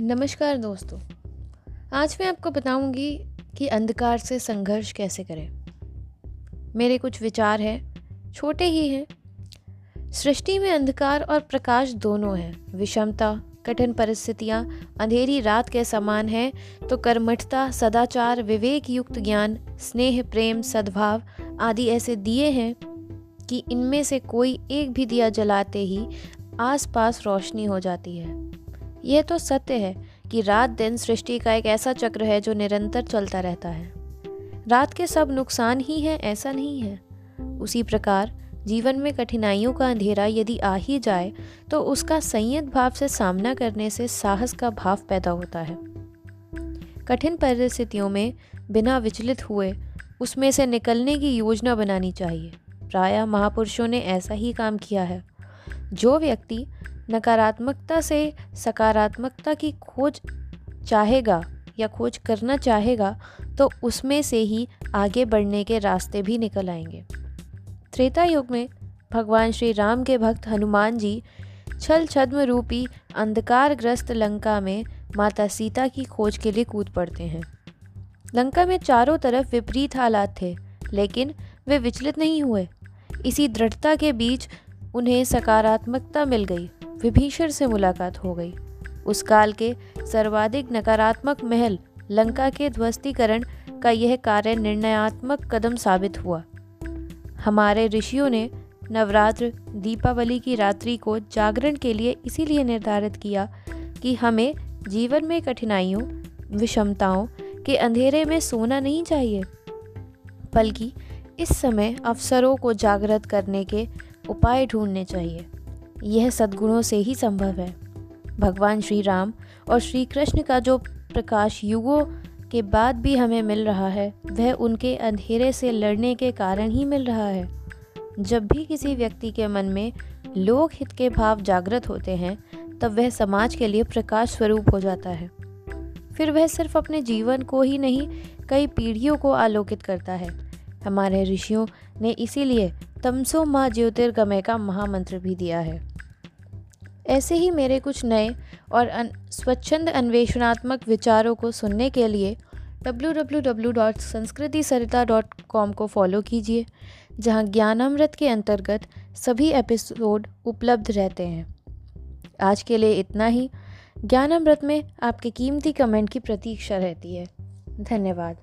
नमस्कार दोस्तों। आज मैं आपको बताऊँगी कि अंधकार से संघर्ष कैसे करें। मेरे कुछ विचार हैं, छोटे ही हैं। सृष्टि में अंधकार और प्रकाश दोनों हैं। विषमता, कठिन परिस्थितियाँ, अंधेरी रात के समान है तो कर्मठता, सदाचार, विवेक युक्त ज्ञान, स्नेह, प्रेम, सद्भाव आदि ऐसे दिए हैं कि इनमें से कोई एक भी दिया जलाते ही आसपास रोशनी हो जाती है। यह तो सत्य है कि रात दिन सृष्टि का एक ऐसा चक्र है जो निरंतर चलता रहता है। रात के सब नुकसान ही हैं, ऐसा नहीं है। उसी प्रकार, जीवन में कठिनाइयों का अंधेरा यदि आ ही जाए तो उसका संयत भाव से सामना करने से साहस का भाव पैदा होता है। कठिन परिस्थितियों में बिना विचलित हुए, उसमें से निकलने की योजना बनानी चाहिए। प्रायः महापुरुषों ने ऐसा ही काम किया है। जो व्यक्ति नकारात्मकता से सकारात्मकता की खोज चाहेगा या खोज करना चाहेगा तो उसमें से ही आगे बढ़ने के रास्ते भी निकल आएँगे। त्रेता युग में भगवान श्री राम के भक्त हनुमान जी छल छद्म रूपी अंधकारग्रस्त लंका में माता सीता की खोज के लिए कूद पड़ते हैं। लंका में चारों तरफ़ विपरीत हालात थे, लेकिन वे विचलित नहीं हुए। इसी दृढ़ता के बीच उन्हें सकारात्मकता मिल गई। विभीषण से मुलाकात हो गई। उस काल के सर्वाधिक नकारात्मक महल लंका के ध्वस्तीकरण का यह कार्य निर्णयात्मक कदम साबित हुआ। हमारे ऋषियों ने नवरात्र, दीपावली की रात्रि को जागरण के लिए इसीलिए निर्धारित किया कि हमें जीवन में कठिनाइयों, विषमताओं के अंधेरे में सोना नहीं चाहिए, बल्कि इस समय अवसरों को जागृत करने के उपाय ढूँढने चाहिए। यह सद्गुणों से ही संभव है। भगवान श्री राम और श्री कृष्ण का जो प्रकाश युगों के बाद भी हमें मिल रहा है, वह उनके अंधेरे से लड़ने के कारण ही मिल रहा है। जब भी किसी व्यक्ति के मन में लोक हित के भाव जागृत होते हैं, तब वह समाज के लिए प्रकाश स्वरूप हो जाता है। फिर वह सिर्फ़ अपने जीवन को ही नहीं, कई पीढ़ियों को आलोकित करता है। हमारे ऋषियों ने इसीलिए तमसो माँ ज्योतिर्गमय का महामंत्र भी दिया है। ऐसे ही मेरे कुछ नए और अन, स्वच्छंद अन्वेषणात्मक विचारों को सुनने के लिए www.sanskritisarita.com को फॉलो कीजिए जहाँ ज्ञानामृत के अंतर्गत सभी एपिसोड उपलब्ध रहते हैं। आज के लिए इतना ही। ज्ञानामृत में आपके कीमती कमेंट की प्रतीक्षा रहती है। धन्यवाद।